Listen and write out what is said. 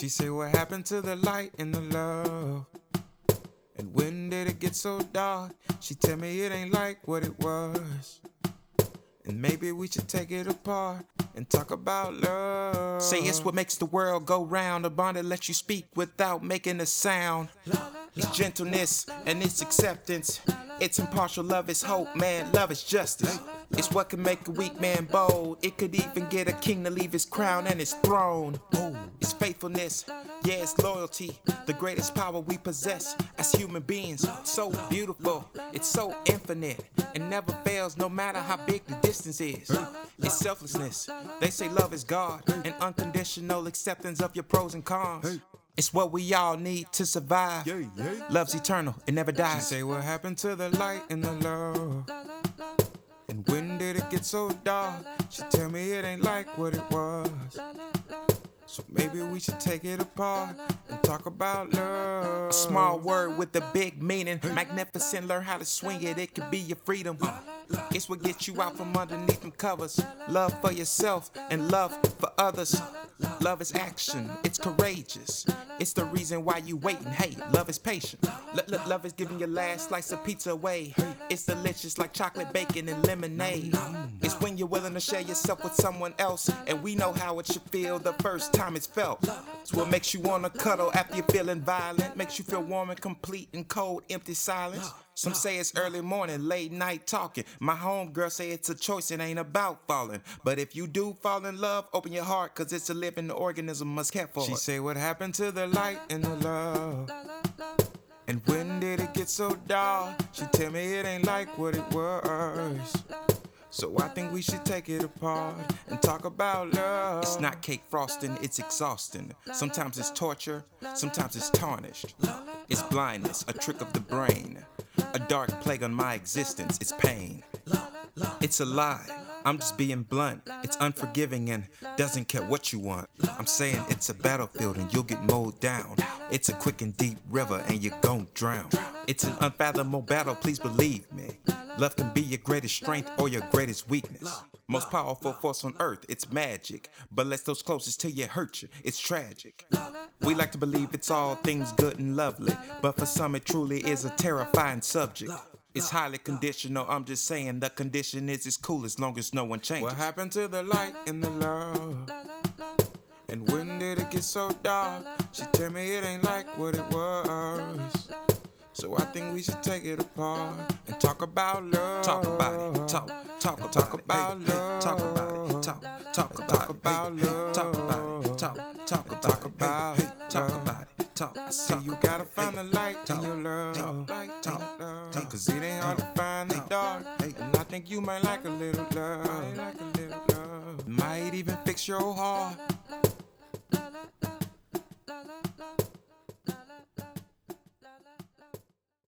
She said, What happened to the light and the love? And when did it get so dark? She tell me it ain't like what it was. And maybe we should take it apart and talk about love. Say it's what makes the world go round. A bond that lets you speak without making a sound. It's gentleness and it's acceptance. It's impartial love, it's hope, man. Love is justice. It's what can make a weak man bold. It could even get a king to leave his crown and his throne. It's faithfulness, yeah, it's loyalty. The greatest power we possess as human beings. So beautiful, it's so infinite, and never fails no matter how big the distance is. It's selflessness. They say love is God, and unconditional acceptance of your pros and cons. It's what we all need to survive. Love's eternal, it never dies. She say, What happened to the light and the love? And when did it get so dark? She tell me it ain't like what it was. So maybe we should take it apart and talk about love. A small word with a big meaning. Magnificent, learn how to swing it. It could be your freedom. Uh, it's what gets you out from underneath them covers. Love for yourself and love for others. Love is action, it's courageous. It's the reason why you waiting. Hey, love is patient. L- love is giving your last slice of pizza away. It's delicious like chocolate bacon and lemonade. It's when you're willing to share yourself with someone else, and we know how it should feel the first time it's felt. It's what makes you wanna cuddle after you're feeling violent. Makes you feel warm and complete in cold, empty silence. Some say it's early morning, late night talking. My homegirl say it's a choice, it ain't about falling. But if you do fall in love, open your heart, cause it's a living organism must care for She say what happened to the light and the love. And when did it get so dark? She tell me it ain't like what it was. So I think we should take it apart and talk about love. It's not cake frosting, it's exhausting. Sometimes it's torture, sometimes it's tarnished. It's blindness, a trick of the brain. A dark plague on my existence, it's pain. It's a lie. I'm just being blunt. It's unforgiving and doesn't care what you want. I'm saying it's a battlefield and you'll get mowed down. It's a quick and deep river and you're gon' drown. It's an unfathomable battle, please believe me. Love can be your greatest strength or your greatest weakness. Most powerful force on earth, it's magic. But let those closest to you hurt you, it's tragic. We like to believe it's all things good and lovely, but for some it truly is a terrifying subject. It's highly conditional, I'm just saying the condition is it's cool as long as no one changes. What happened to the light and the love? And when did it get so dark? She tell me it ain't like what it was. So I think we should take it apart and talk about love. Talk about it. Talk. Talk. Talk about love. Talk about it. Talk. Talk about talk about love. Talk about it. Talk. Talk about talk about it. Talk about it. Talk. See you gotta find the light in your love. Talk. Talk. Cause it ain't hard to find the dark. And I think you might like a little love. Might even fix your heart.